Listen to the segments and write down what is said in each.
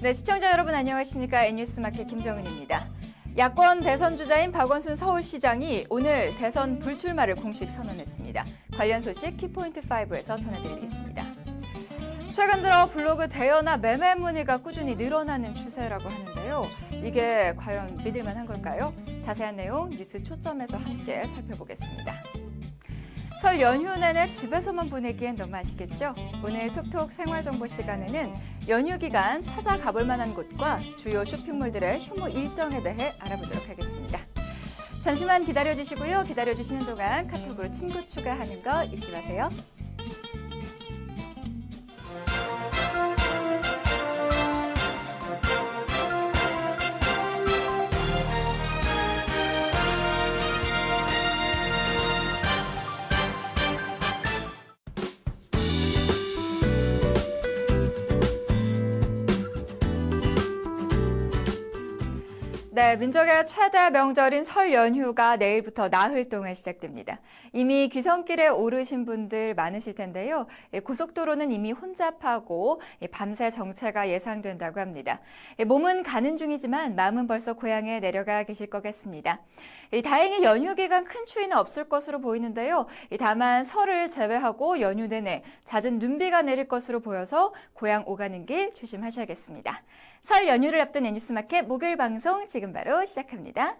네, 시청자 여러분 안녕하십니까? N뉴스 마켓 김정은입니다. 야권 대선 주자인 박원순 서울시장이 오늘 대선 불출마를 공식 선언했습니다. 관련 소식 키포인트 5에서 전해드리겠습니다. 최근 들어 블로그 대여나 매매 문의가 꾸준히 늘어나는 추세라고 하는데요. 이게 과연 믿을 만한 걸까요? 자세한 내용 뉴스 초점에서 함께 살펴보겠습니다. 설 연휴 내내 집에서만 보내기엔 너무 아쉽겠죠? 오늘 톡톡 생활정보 시간에는 연휴 기간 찾아가 볼 만한 곳과 주요 쇼핑몰들의 휴무 일정에 대해 알아보도록 하겠습니다. 잠시만 기다려주시고요. 기다려주시는 동안 카톡으로 친구 추가하는 거 잊지 마세요. 네, 민족의 최대 명절인 설 연휴가 내일부터 나흘 동안 시작됩니다. 이미 귀성길에 오르신 분들 많으실 텐데요. 고속도로는 이미 혼잡하고 밤새 정체가 예상된다고 합니다. 몸은 가는 중이지만 마음은 벌써 고향에 내려가 계실 것 같습니다. 다행히 연휴 기간 큰 추위는 없을 것으로 보이는데요. 다만 설을 제외하고 연휴 내내 잦은 눈비가 내릴 것으로 보여서 고향 오가는 길 조심하셔야겠습니다. 설 연휴를 앞둔 N뉴스마켓 목요일 방송 지금 바로 시작합니다.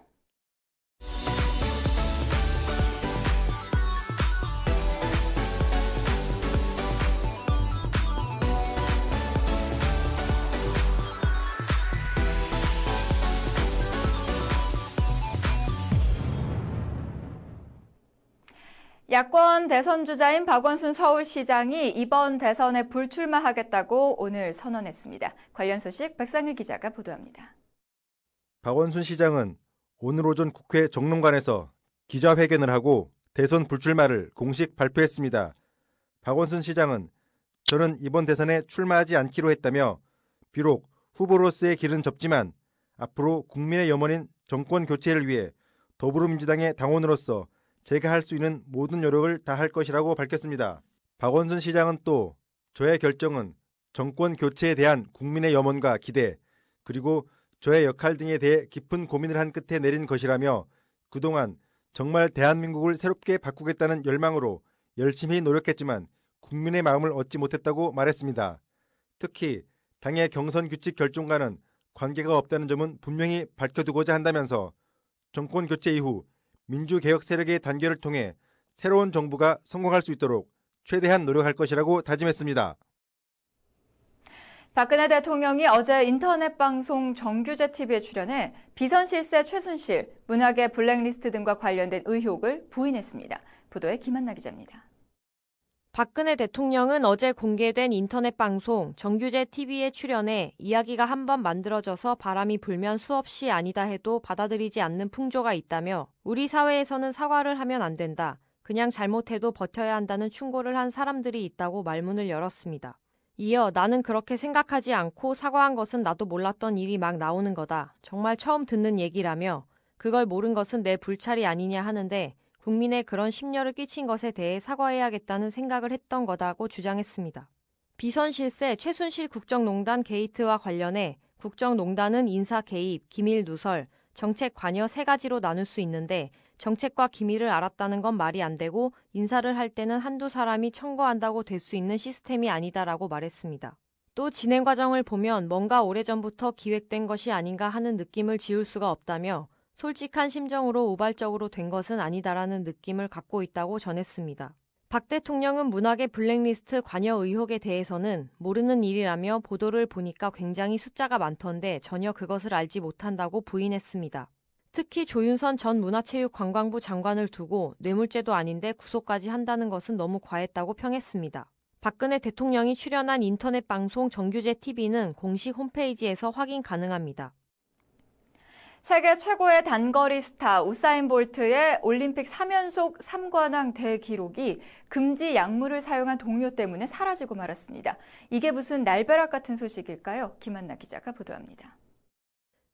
야권 대선 주자인 박원순 서울시장이 이번 대선에 불출마하겠다고 오늘 선언했습니다. 관련 소식 백상일 기자가 보도합니다. 박원순 시장은 오늘 오전 국회 정론관에서 기자회견을 하고 대선 불출마를 공식 발표했습니다. 박원순 시장은 저는 이번 대선에 출마하지 않기로 했다며 비록 후보로서의 길은 접지만 앞으로 국민의 염원인 정권 교체를 위해 더불어민주당의 당원으로서 제가 할 수 있는 모든 노력을 다할 것이라고 밝혔습니다. 박원순 시장은 또 저의 결정은 정권 교체에 대한 국민의 염원과 기대 그리고 저의 역할 등에 대해 깊은 고민을 한 끝에 내린 것이라며 그동안 정말 대한민국을 새롭게 바꾸겠다는 열망으로 열심히 노력했지만 국민의 마음을 얻지 못했다고 말했습니다. 특히 당의 경선 규칙 결정과는 관계가 없다는 점은 분명히 밝혀두고자 한다면서 정권 교체 이후 민주개혁 세력의 단결을 통해 새로운 정부가 성공할 수 있도록 최대한 노력할 것이라고 다짐했습니다. 박근혜 대통령이 어제 인터넷 방송 정규제 TV에 출연해 비선 실세 최순실, 문학의 블랙리스트 등과 관련된 의혹을 부인했습니다. 보도에 김한나 기자입니다. 박근혜 대통령은 어제 공개된 인터넷 방송 정규제 TV에 출연해 이야기가 한 번 만들어져서 바람이 불면 수없이 아니다 해도 받아들이지 않는 풍조가 있다며 우리 사회에서는 사과를 하면 안 된다. 그냥 잘못해도 버텨야 한다는 충고를 한 사람들이 있다고 말문을 열었습니다. 이어 나는 그렇게 생각하지 않고 사과한 것은 나도 몰랐던 일이 막 나오는 거다. 정말 처음 듣는 얘기라며 그걸 모른 것은 내 불찰이 아니냐 하는데 국민의 그런 심려를 끼친 것에 대해 사과해야겠다는 생각을 했던 거다고 주장했습니다. 비선 실세 최순실 국정농단 게이트와 관련해 국정농단은 인사 개입, 기밀 누설, 정책 관여 세 가지로 나눌 수 있는데 정책과 기밀을 알았다는 건 말이 안 되고 인사를 할 때는 한두 사람이 청구한다고 될 수 있는 시스템이 아니다라고 말했습니다. 또 진행 과정을 보면 뭔가 오래전부터 기획된 것이 아닌가 하는 느낌을 지울 수가 없다며 솔직한 심정으로 우발적으로 된 것은 아니다라는 느낌을 갖고 있다고 전했습니다. 박 대통령은 문학의 블랙리스트 관여 의혹에 대해서는 모르는 일이라며 보도를 보니까 굉장히 숫자가 많던데 전혀 그것을 알지 못한다고 부인했습니다. 특히 조윤선 전 문화체육관광부 장관을 두고 뇌물죄도 아닌데 구속까지 한다는 것은 너무 과했다고 평했습니다. 박근혜 대통령이 출연한 인터넷 방송 정규재 TV는 공식 홈페이지에서 확인 가능합니다. 세계 최고의 단거리 스타 우사인 볼트의 올림픽 3연속 3관왕 대기록이 금지 약물을 사용한 동료 때문에 사라지고 말았습니다. 이게 무슨 날벼락 같은 소식일까요? 김한나 기자가 보도합니다.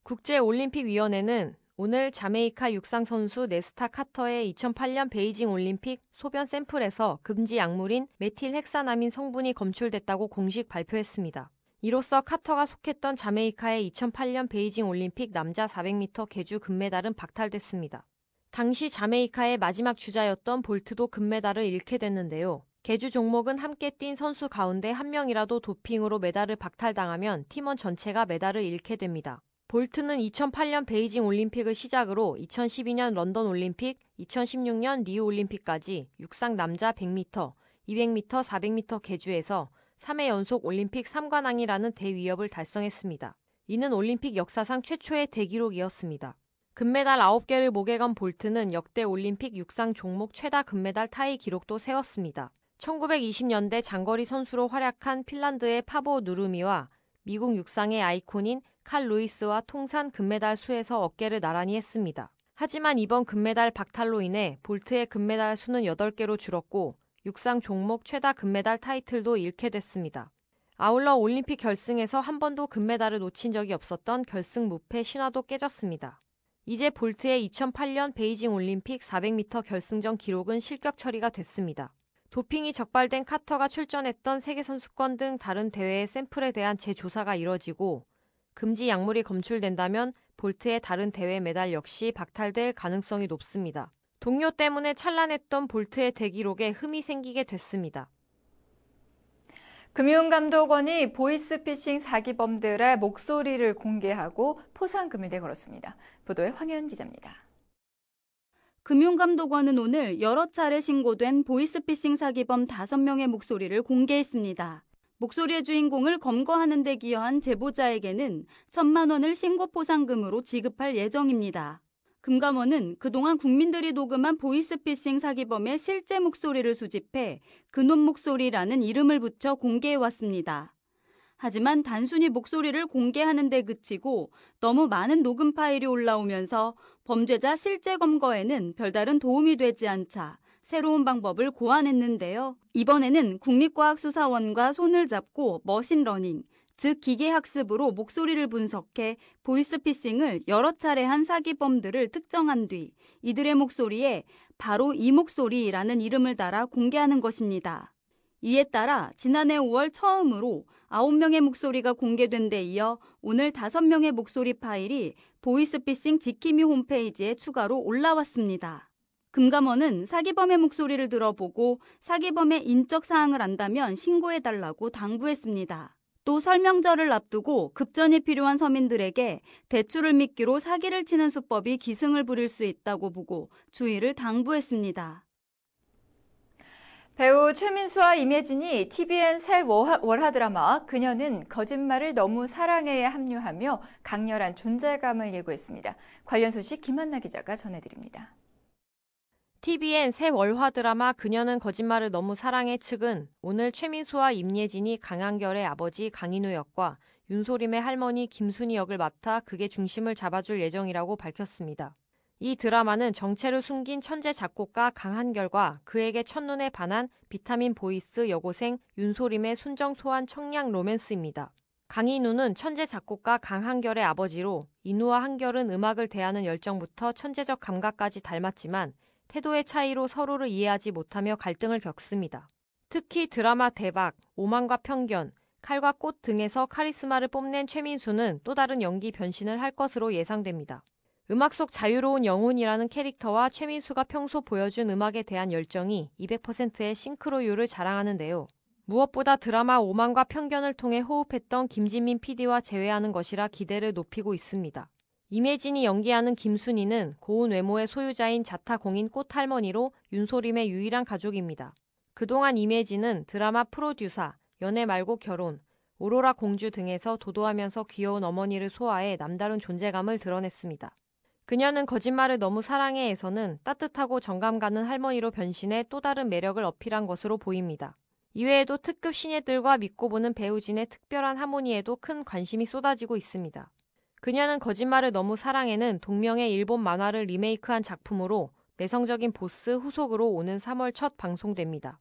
국제올림픽위원회는 오늘 자메이카 육상 선수 네스타 카터의 2008년 베이징 올림픽 소변 샘플에서 금지 약물인 메틸 헥사나민 성분이 검출됐다고 공식 발표했습니다. 이로써 카터가 속했던 자메이카의 2008년 베이징 올림픽 남자 400m 계주 금메달은 박탈됐습니다. 당시 자메이카의 마지막 주자였던 볼트도 금메달을 잃게 됐는데요. 계주 종목은 함께 뛴 선수 가운데 한 명이라도 도핑으로 메달을 박탈당하면 팀원 전체가 메달을 잃게 됩니다. 볼트는 2008년 베이징 올림픽을 시작으로 2012년 런던 올림픽, 2016년 리우 올림픽까지 육상 남자 100m, 200m, 400m 계주에서 3회 연속 올림픽 3관왕이라는 대위협을 달성했습니다. 이는 올림픽 역사상 최초의 대기록이었습니다. 금메달 9개를 목에 건 볼트는 역대 올림픽 육상 종목 최다 금메달 타이 기록도 세웠습니다. 1920년대 장거리 선수로 활약한 핀란드의 파보 누르미와 미국 육상의 아이콘인 칼 루이스와 통산 금메달 수에서 어깨를 나란히 했습니다. 하지만 이번 금메달 박탈로 인해 볼트의 금메달 수는 8개로 줄었고 육상 종목 최다 금메달 타이틀도 잃게 됐습니다. 아울러 올림픽 결승에서 한 번도 금메달을 놓친 적이 없었던 결승 무패 신화도 깨졌습니다. 이제 볼트의 2008년 베이징 올림픽 400m 결승전 기록은 실격 처리가 됐습니다. 도핑이 적발된 카터가 출전했던 세계선수권 등 다른 대회의 샘플에 대한 재조사가 이뤄지고 금지 약물이 검출된다면 볼트의 다른 대회 메달 역시 박탈될 가능성이 높습니다. 동료 때문에 찬란했던 볼트의 대기록에 흠이 생기게 됐습니다. 금융감독원이 보이스피싱 사기범들의 목소리를 공개하고 포상금을 걸었습니다. 보도에 황현 기자입니다. 금융감독원은 오늘 여러 차례 신고된 보이스피싱 사기범 5명의 목소리를 공개했습니다. 목소리의 주인공을 검거하는 데 기여한 제보자에게는 천만 원을 신고 포상금으로 지급할 예정입니다. 금감원은 그동안 국민들이 녹음한 보이스피싱 사기범의 실제 목소리를 수집해 그놈 목소리라는 이름을 붙여 공개해왔습니다. 하지만 단순히 목소리를 공개하는 데 그치고 너무 많은 녹음 파일이 올라오면서 범죄자 실제 검거에는 별다른 도움이 되지 않자 새로운 방법을 고안했는데요. 이번에는 국립과학수사원과 손을 잡고 머신러닝, 즉 기계학습으로 목소리를 분석해 보이스피싱을 여러 차례 한 사기범들을 특정한 뒤 이들의 목소리에 바로 이 목소리라는 이름을 달아 공개하는 것입니다. 이에 따라 지난해 5월 처음으로 9명의 목소리가 공개된 데 이어 오늘 5명의 목소리 파일이 보이스피싱 지킴이 홈페이지에 추가로 올라왔습니다. 금감원은 사기범의 목소리를 들어보고 사기범의 인적 사항을 안다면 신고해달라고 당부했습니다. 또 설명절을 앞두고 급전이 필요한 서민들에게 대출을 미끼로 사기를 치는 수법이 기승을 부릴 수 있다고 보고 주의를 당부했습니다. 배우 최민수와 임혜진이 TVN 새 월화 드라마 그녀는 거짓말을 너무 사랑해에 합류하며 강렬한 존재감을 예고했습니다. 관련 소식 김한나 기자가 전해드립니다. TVN 새 월화 드라마 그녀는 거짓말을 너무 사랑해 측은 오늘 최민수와 임예진이 강한결의 아버지 강인우 역과 윤소림의 할머니 김순희 역을 맡아 극의 중심을 잡아줄 예정이라고 밝혔습니다. 이 드라마는 정체를 숨긴 천재 작곡가 강한결과 그에게 첫눈에 반한 비타민 보이스 여고생 윤소림의 순정 소환 청량 로맨스입니다. 강인우는 천재 작곡가 강한결의 아버지로 인우와 한결은 음악을 대하는 열정부터 천재적 감각까지 닮았지만 태도의 차이로 서로를 이해하지 못하며 갈등을 겪습니다. 특히 드라마 대박, 오만과 편견, 칼과 꽃 등에서 카리스마를 뽐낸 최민수는 또 다른 연기 변신을 할 것으로 예상됩니다. 음악 속 자유로운 영혼이라는 캐릭터와 최민수가 평소 보여준 음악에 대한 열정이 200%의 싱크로율을 자랑하는데요. 무엇보다 드라마 오만과 편견을 통해 호흡했던 김진민 PD와 재회하는 것이라 기대를 높이고 있습니다. 임혜진이 연기하는 김순희는 고운 외모의 소유자인 자타공인 꽃할머니로 윤소림의 유일한 가족입니다. 그동안 임혜진은 드라마 프로듀사, 연애 말고 결혼, 오로라 공주 등에서 도도하면서 귀여운 어머니를 소화해 남다른 존재감을 드러냈습니다. 그녀는 거짓말을 너무 사랑해에서는 따뜻하고 정감 가는 할머니로 변신해 또 다른 매력을 어필한 것으로 보입니다. 이외에도 특급 신예들과 믿고 보는 배우진의 특별한 하모니에도 큰 관심이 쏟아지고 있습니다. 그녀는 거짓말을 너무 사랑해는 동명의 일본 만화를 리메이크한 작품으로 내성적인 보스 후속으로 오는 3월 첫 방송됩니다.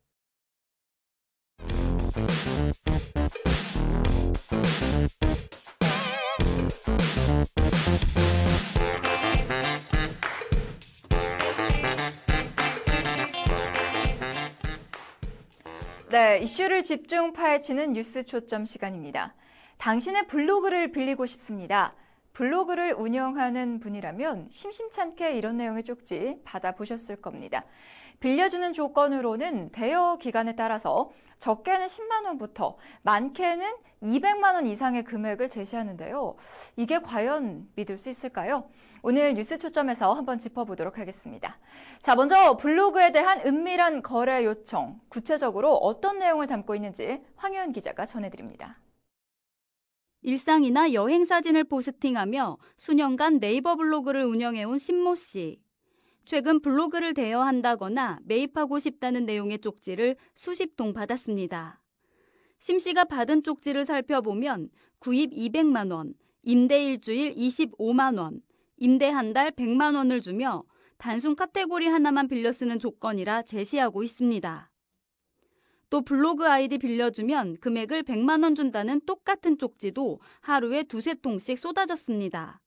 네, 이슈를 집중 파헤치는 뉴스 초점 시간입니다. 당신의 블로그를 빌리고 싶습니다. 블로그를 운영하는 분이라면 심심찮게 이런 내용의 쪽지 받아보셨을 겁니다. 빌려주는 조건으로는 대여 기간에 따라서 적게는 10만 원부터 많게는 200만 원 이상의 금액을 제시하는데요. 이게 과연 믿을 수 있을까요? 오늘 뉴스 초점에서 한번 짚어보도록 하겠습니다. 자, 먼저 블로그에 대한 은밀한 거래 요청, 구체적으로 어떤 내용을 담고 있는지 황혜연 기자가 전해드립니다. 일상이나 여행 사진을 포스팅하며 수년간 네이버 블로그를 운영해온 신모 씨. 최근 블로그를 대여한다거나 매입하고 싶다는 내용의 쪽지를 수십 통 받았습니다. 신 씨가 받은 쪽지를 살펴보면 구입 200만 원, 임대 일주일 25만 원, 임대 한 달 100만 원을 주며 단순 카테고리 하나만 빌려 쓰는 조건이라 제시하고 있습니다. 또 블로그 아이디 빌려주면 금액을 100만 원 준다는 똑같은 쪽지도 하루에 두세 통씩 쏟아졌습니다.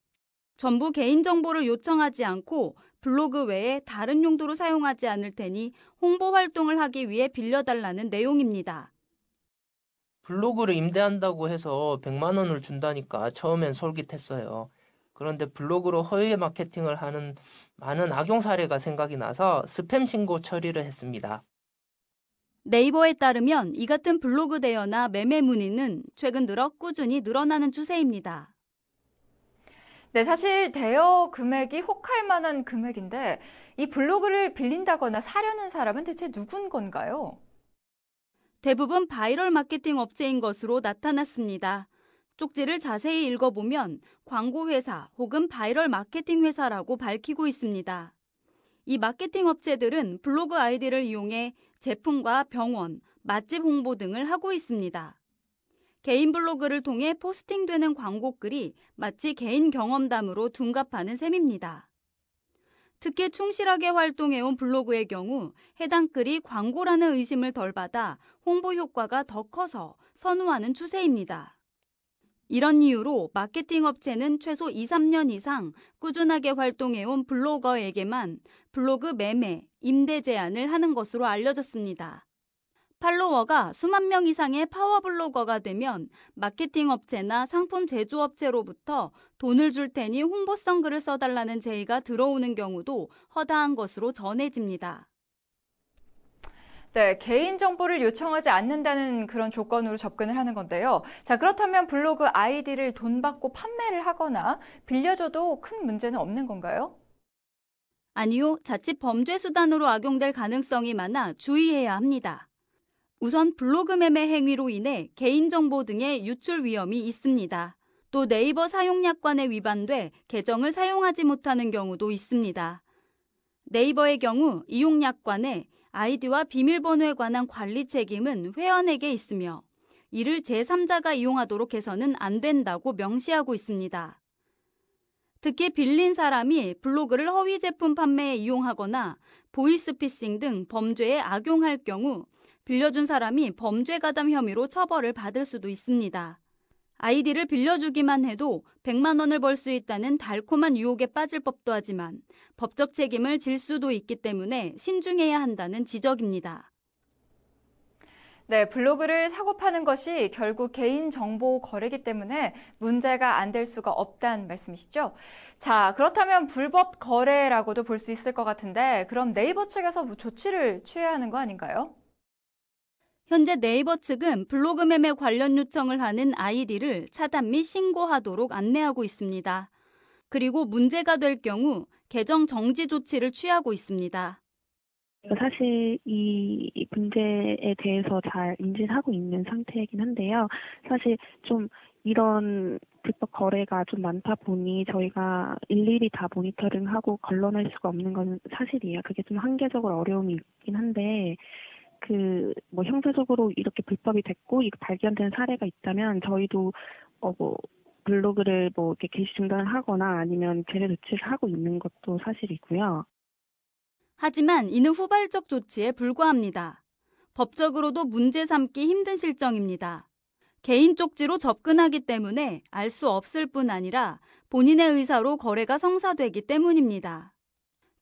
전부 개인정보를 요청하지 않고 블로그 외에 다른 용도로 사용하지 않을 테니 홍보 활동을 하기 위해 빌려달라는 내용입니다. 블로그를 임대한다고 해서 100만 원을 준다니까 처음엔 솔깃했어요. 그런데 블로그로 허위 마케팅을 하는 많은 악용 사례가 생각이 나서 스팸 신고 처리를 했습니다. 네이버에 따르면 이 같은 블로그 대여나 매매 문의는 최근 들어 꾸준히 늘어나는 추세입니다. 네, 사실 대여 금액이 혹할 만한 금액인데 이 블로그를 빌린다거나 사려는 사람은 대체 누군 건가요? 대부분 바이럴 마케팅 업체인 것으로 나타났습니다. 쪽지를 자세히 읽어보면 광고회사 혹은 바이럴 마케팅 회사라고 밝히고 있습니다. 이 마케팅 업체들은 블로그 아이디를 이용해 제품과 병원, 맛집 홍보 등을 하고 있습니다. 개인 블로그를 통해 포스팅되는 광고 글이 마치 개인 경험담으로 둔갑하는 셈입니다. 특히 충실하게 활동해온 블로그의 경우 해당 글이 광고라는 의심을 덜 받아 홍보 효과가 더 커서 선호하는 추세입니다. 이런 이유로 마케팅 업체는 최소 2, 3년 이상 꾸준하게 활동해온 블로거에게만 블로그 매매, 임대 제안을 하는 것으로 알려졌습니다. 팔로워가 수만 명 이상의 파워블로거가 되면 마케팅 업체나 상품 제조업체로부터 돈을 줄 테니 홍보성 글을 써달라는 제의가 들어오는 경우도 허다한 것으로 전해집니다. 네, 개인 정보를 요청하지 않는다는 그런 조건으로 접근을 하는 건데요. 자, 그렇다면 블로그 아이디를 돈 받고 판매를 하거나 빌려줘도 큰 문제는 없는 건가요? 아니요, 자칫 범죄 수단으로 악용될 가능성이 많아 주의해야 합니다. 우선 블로그 매매 행위로 인해 개인정보 등의 유출 위험이 있습니다. 또 네이버 사용약관에 위반돼 계정을 사용하지 못하는 경우도 있습니다. 네이버의 경우 이용약관에 아이디와 비밀번호에 관한 관리 책임은 회원에게 있으며 이를 제3자가 이용하도록 해서는 안 된다고 명시하고 있습니다. 특히 빌린 사람이 블로그를 허위 제품 판매에 이용하거나 보이스피싱 등 범죄에 악용할 경우 빌려준 사람이 범죄 가담 혐의로 처벌을 받을 수도 있습니다. 아이디를 빌려주기만 해도 100만 원을 벌 수 있다는 달콤한 유혹에 빠질 법도 하지만 법적 책임을 질 수도 있기 때문에 신중해야 한다는 지적입니다. 네, 블로그를 사고 파는 것이 결국 개인 정보 거래기 때문에 문제가 안 될 수가 없다는 말씀이시죠? 자, 그렇다면 불법 거래라고도 볼 수 있을 것 같은데 그럼 네이버 측에서 뭐 조치를 취해야 하는 거 아닌가요? 현재 네이버 측은 블로그 매매 관련 요청을 하는 아이디를 차단 및 신고하도록 안내하고 있습니다. 그리고 문제가 될 경우 계정 정지 조치를 취하고 있습니다. 사실 이 문제에 대해서 잘 인지를 하고 있는 상태이긴 한데요. 사실 좀 이런 불법 거래가 좀 많다 보니 저희가 일일이 다 모니터링하고 걸러낼 수가 없는 건 사실이에요. 그게 좀 한계적으로 어려움이 있긴 한데 그 뭐 형사적으로 이렇게 불법이 됐고 이거 발견된 사례가 있다면 저희도 어 뭐 블로그를 뭐 이렇게 게시 중단을 하거나 아니면 제재 조치를 하고 있는 것도 사실이고요. 하지만 이는 후발적 조치에 불과합니다. 법적으로도 문제 삼기 힘든 실정입니다. 개인 쪽지로 접근하기 때문에 알 수 없을 뿐 아니라 본인의 의사로 거래가 성사되기 때문입니다.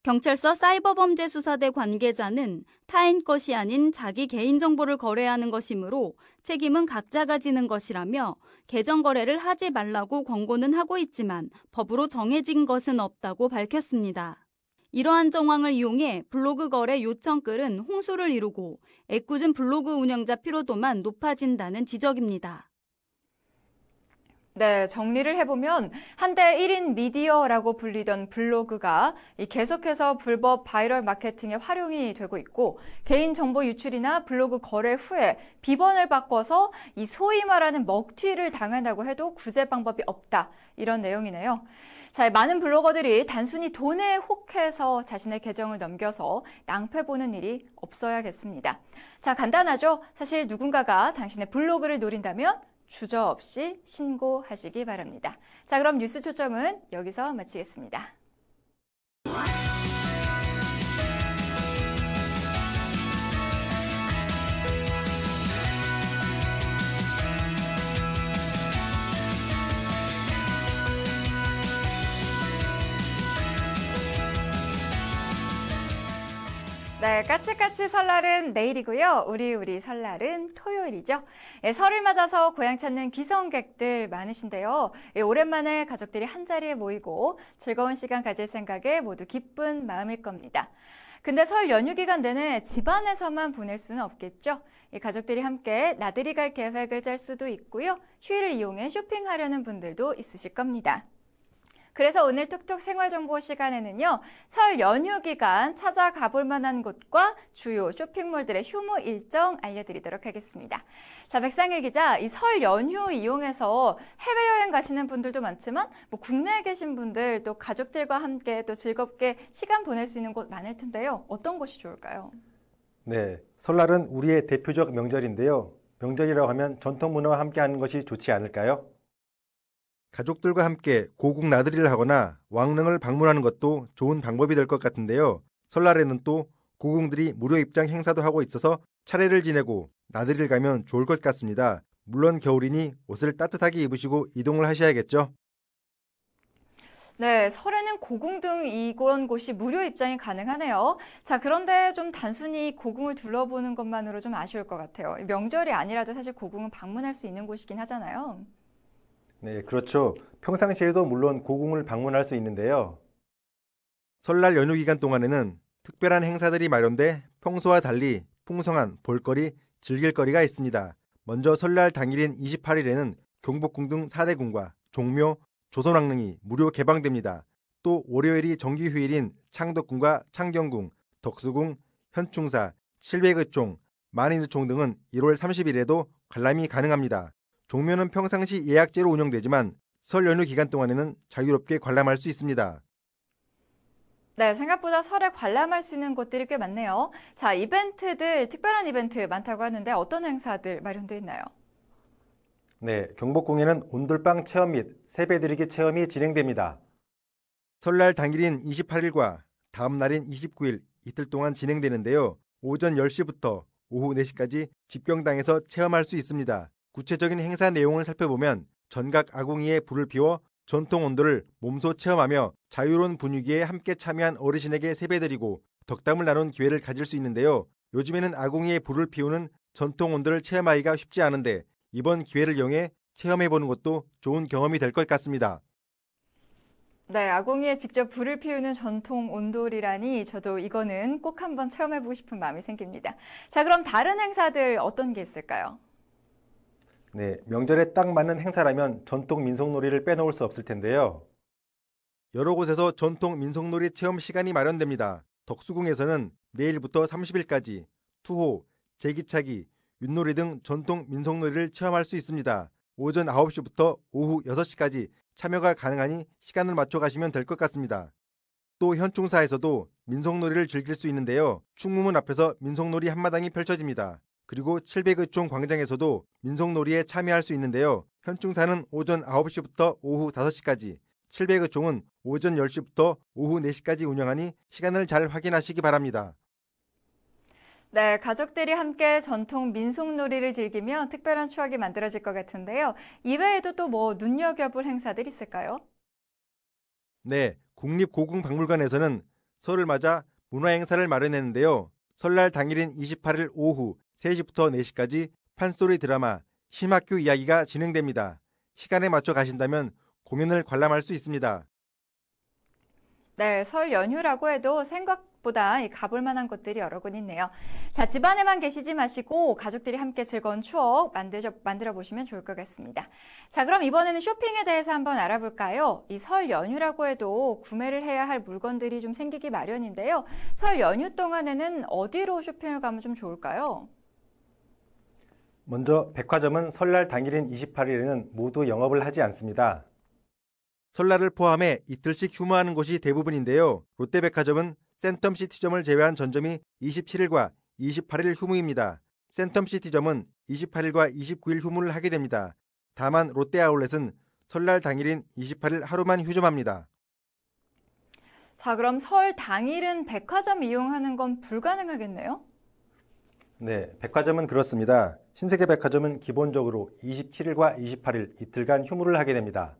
경찰서 사이버범죄수사대 관계자는 타인 것이 아닌 자기 개인정보를 거래하는 것이므로 책임은 각자가 지는 것이라며 계정 거래를 하지 말라고 권고는 하고 있지만 법으로 정해진 것은 없다고 밝혔습니다. 이러한 정황을 이용해 블로그 거래 요청글은 홍수를 이루고 애꿎은 블로그 운영자 피로도만 높아진다는 지적입니다. 네, 정리를 해보면 한때 1인 미디어라고 불리던 블로그가 계속해서 불법 바이럴 마케팅에 활용이 되고 있고 개인정보 유출이나 블로그 거래 후에 비번을 바꿔서 이 소위 말하는 먹튀를 당한다고 해도 구제 방법이 없다. 이런 내용이네요. 자, 많은 블로거들이 단순히 돈에 혹해서 자신의 계정을 넘겨서 낭패 보는 일이 없어야겠습니다. 자, 간단하죠? 사실 누군가가 당신의 블로그를 노린다면 주저없이 신고하시기 바랍니다. 자, 그럼 뉴스 초점은 여기서 마치겠습니다. 네, 까치까치 설날은 내일이고요. 우리 우리 설날은 토요일이죠. 예, 설을 맞아서 고향 찾는 귀성객들 많으신데요. 예, 오랜만에 가족들이 한자리에 모이고 즐거운 시간 가질 생각에 모두 기쁜 마음일 겁니다. 근데 설 연휴 기간 내내 집안에서만 보낼 수는 없겠죠. 예, 가족들이 함께 나들이 갈 계획을 짤 수도 있고요. 휴일을 이용해 쇼핑하려는 분들도 있으실 겁니다. 그래서 오늘 톡톡 생활정보 시간에는요, 설 연휴 기간 찾아가 볼 만한 곳과 주요 쇼핑몰들의 휴무 일정 알려드리도록 하겠습니다. 자, 백상일 기자, 이 설 연휴 이용해서 해외여행 가시는 분들도 많지만, 뭐 국내에 계신 분들 또 가족들과 함께 또 즐겁게 시간 보낼 수 있는 곳 많을 텐데요. 어떤 곳이 좋을까요? 네, 설날은 우리의 대표적 명절인데요. 명절이라고 하면 전통 문화와 함께 하는 것이 좋지 않을까요? 가족들과 함께 고국 나들이를 하거나 왕릉을 방문하는 것도 좋은 방법이 될 것 같은데요. 설날에는 또 고궁들이 무료 입장 행사도 하고 있어서 차례를 지내고 나들이를 가면 좋을 것 같습니다. 물론 겨울이니 옷을 따뜻하게 입으시고 이동을 하셔야겠죠. 네, 설에는 고궁 등 이런 곳이 무료 입장이 가능하네요. 자, 그런데 좀 단순히 고궁을 둘러보는 것만으로 좀 아쉬울 것 같아요. 명절이 아니라도 사실 고궁은 방문할 수 있는 곳이긴 하잖아요. 네, 그렇죠. 평상시에도 물론 고궁을 방문할 수 있는데요. 설날 연휴 기간 동안에는 특별한 행사들이 마련돼 평소와 달리 풍성한 볼거리, 즐길거리가 있습니다. 먼저 설날 당일인 28일에는 경복궁 등 4대 궁과 종묘, 조선왕릉이 무료 개방됩니다. 또 월요일이 정기 휴일인 창덕궁과 창경궁, 덕수궁, 현충사, 칠백의총, 만인의총 등은 1월 30일에도 관람이 가능합니다. 종묘는 평상시 예약제로 운영되지만 설 연휴 기간 동안에는 자유롭게 관람할 수 있습니다. 네, 생각보다 설에 관람할 수 있는 곳들이 꽤 많네요. 자, 이벤트들, 특별한 이벤트 많다고 하는데 어떤 행사들 마련되어 있나요? 네, 경복궁에는 온돌방 체험 및 세배드리기 체험이 진행됩니다. 설날 당일인 28일과 다음 날인 29일 이틀 동안 진행되는데요. 오전 10시부터 오후 4시까지 집경당에서 체험할 수 있습니다. 구체적인 행사 내용을 살펴보면 전각 아궁이에 불을 피워 전통 온도를 몸소 체험하며 자유로운 분위기에 함께 참여한 어르신에게 세배드리고 덕담을 나눈 기회를 가질 수 있는데요. 요즘에는 아궁이에 불을 피우는 전통 온도를 체험하기가 쉽지 않은데 이번 기회를 이용해 체험해보는 것도 좋은 경험이 될 것 같습니다. 네, 아궁이에 직접 불을 피우는 전통 온돌이라니 저도 이거는 꼭 한번 체험해보고 싶은 마음이 생깁니다. 자, 그럼 다른 행사들 어떤 게 있을까요? 네, 명절에 딱 맞는 행사라면 전통 민속놀이를 빼놓을 수 없을 텐데요. 여러 곳에서 전통 민속놀이 체험 시간이 마련됩니다. 덕수궁에서는 내일부터 30일까지 투호, 제기차기, 윷놀이 등 전통 민속놀이를 체험할 수 있습니다. 오전 9시부터 오후 6시까지 참여가 가능하니 시간을 맞춰 가시면 될 것 같습니다. 또 현충사에서도 민속놀이를 즐길 수 있는데요. 충무문 앞에서 민속놀이 한마당이 펼쳐집니다. 그리고 700의총 광장에서도 민속놀이에 참여할 수 있는데요. 현충사는 오전 9시부터 오후 5시까지, 700의총은 오전 10시부터 오후 4시까지 운영하니 시간을 잘 확인하시기 바랍니다. 네, 가족들이 함께 전통 민속놀이를 즐기며 특별한 추억이 만들어질 것 같은데요. 이외에도 또 뭐 눈여겨볼 행사들 있을까요? 네, 국립고궁박물관에서는 설을 맞아 문화 행사를 마련했는데요. 설날 당일인 28일 오후 3시부터 4시까지 판소리 드라마 심학교 이야기가 진행됩니다. 시간에 맞춰 가신다면 공연을 관람할 수 있습니다. 네, 설 연휴라고 해도 생각보다 가볼 만한 곳들이 여러 곳 있네요. 자, 집안에만 계시지 마시고 가족들이 함께 즐거운 추억 만드셔, 만들어 보시면 좋을 것 같습니다. 자, 그럼 이번에는 쇼핑에 대해서 한번 알아볼까요? 이 설 연휴라고 해도 구매를 해야 할 물건들이 좀 생기기 마련인데요. 설 연휴 동안에는 어디로 쇼핑을 가면 좀 좋을까요? 먼저 백화점은 설날 당일인 28일에는 모두 영업을 하지 않습니다. 설날을 포함해 이틀씩 휴무하는 곳이 대부분인데요. 롯데백화점은 센텀시티점을 제외한 전점이 27일과 28일 휴무입니다. 센텀시티점은 28일과 29일 휴무를 하게 됩니다. 다만 롯데아울렛은 설날 당일인 28일 하루만 휴점합니다. 자, 그럼 설 당일은 백화점 이용하는 건 불가능하겠네요? 네, 백화점은 그렇습니다. 신세계백화점은 기본적으로 27일과 28일 이틀간 휴무를 하게 됩니다.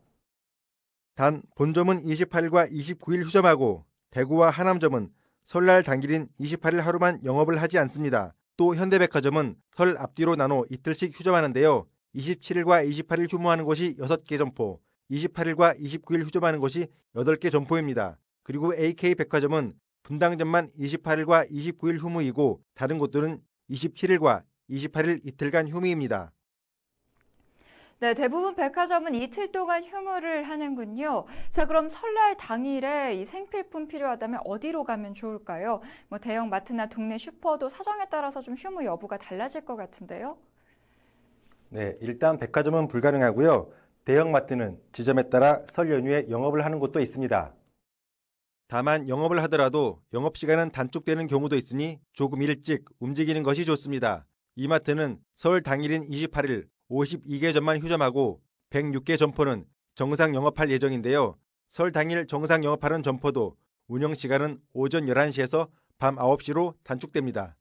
단 본점은 28일과 29일 휴점하고 대구와 하남점은 설날 당일인 28일 하루만 영업을 하지 않습니다. 또 현대백화점은 설 앞뒤로 나눠 이틀씩 휴점하는데요. 27일과 28일 휴무하는 곳이 6개 점포, 28일과 29일 휴점하는 곳이 8개 점포입니다. 그리고 AK백화점은 분당점만 28일과 29일 휴무이고 다른 곳들은 27일과 28일 이틀간 휴무입니다. 네, 대부분 백화점은 이틀 동안 휴무를 하는군요. 자, 그럼 설날 당일에 이 생필품 필요하다면 어디로 가면 좋을까요? 뭐 대형 마트나 동네 슈퍼도 사정에 따라서 좀 휴무 여부가 달라질 것 같은데요. 네, 일단 백화점은 불가능하고요. 대형 마트는 지점에 따라 설 연휴에 영업을 하는 곳도 있습니다. 다만 영업을 하더라도 영업 시간은 단축되는 경우도 있으니 조금 일찍 움직이는 것이 좋습니다. 이 마트는 설 당일인 28일 52개 점만 휴점하고 106개 점포는 정상 영업할 예정인데요. 설 당일 정상 영업하는 점포도 운영 시간은 오전 11시에서 밤 9시로 단축됩니다.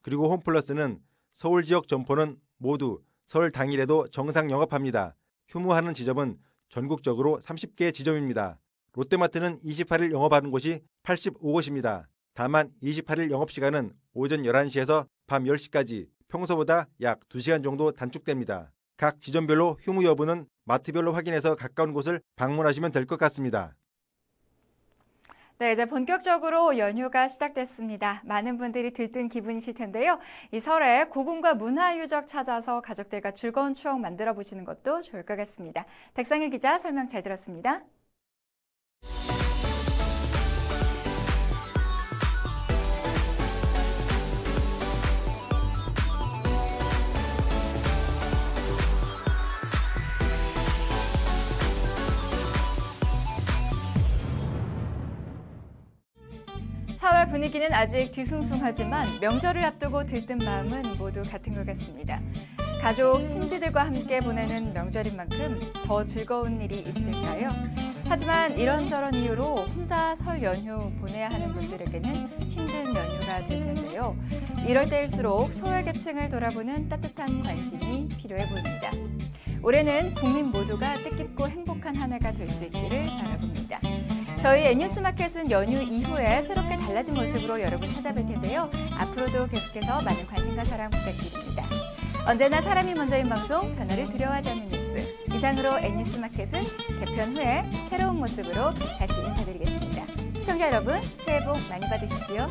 그리고 홈플러스는 서울 지역 점포는 모두 설 당일에도 정상 영업합니다. 휴무하는 지점은 전국적으로 30개 지점입니다. 롯데마트는 28일 영업하는 곳이 85곳입니다. 다만 28일 영업시간은 오전 11시에서 밤 10시까지 평소보다 약 2시간 정도 단축됩니다. 각 지점별로 휴무 여부는 마트별로 확인해서 가까운 곳을 방문하시면 될 것 같습니다. 네, 이제 본격적으로 연휴가 시작됐습니다. 많은 분들이 들뜬 기분이실 텐데요. 이 설에 고궁과 문화 유적 찾아서 가족들과 즐거운 추억 만들어 보시는 것도 좋을 것 같습니다. 백상일 기자 설명 잘 들었습니다. 분위기는 아직 뒤숭숭하지만 명절을 앞두고 들뜬 마음은 모두 같은 것 같습니다. 가족, 친지들과 함께 보내는 명절인 만큼 더 즐거운 일이 있을까요? 하지만 이런저런 이유로 혼자 설 연휴 보내야 하는 분들에게는 힘든 연휴가 될 텐데요. 이럴 때일수록 소외계층을 돌아보는 따뜻한 관심이 필요해 보입니다. 올해는 국민 모두가 뜻깊고 행복한 한 해가 될 수 있기를 바라봅니다. 저희 N뉴스마켓은 연휴 이후에 새롭게 달라진 모습으로 여러분 찾아뵐 텐데요. 앞으로도 계속해서 많은 관심과 사랑 부탁드립니다. 언제나 사람이 먼저인 방송, 변화를 두려워하지 않는 뉴스. 이상으로 N뉴스마켓은 개편 후에 새로운 모습으로 다시 인사드리겠습니다. 시청자 여러분, 새해 복 많이 받으십시오.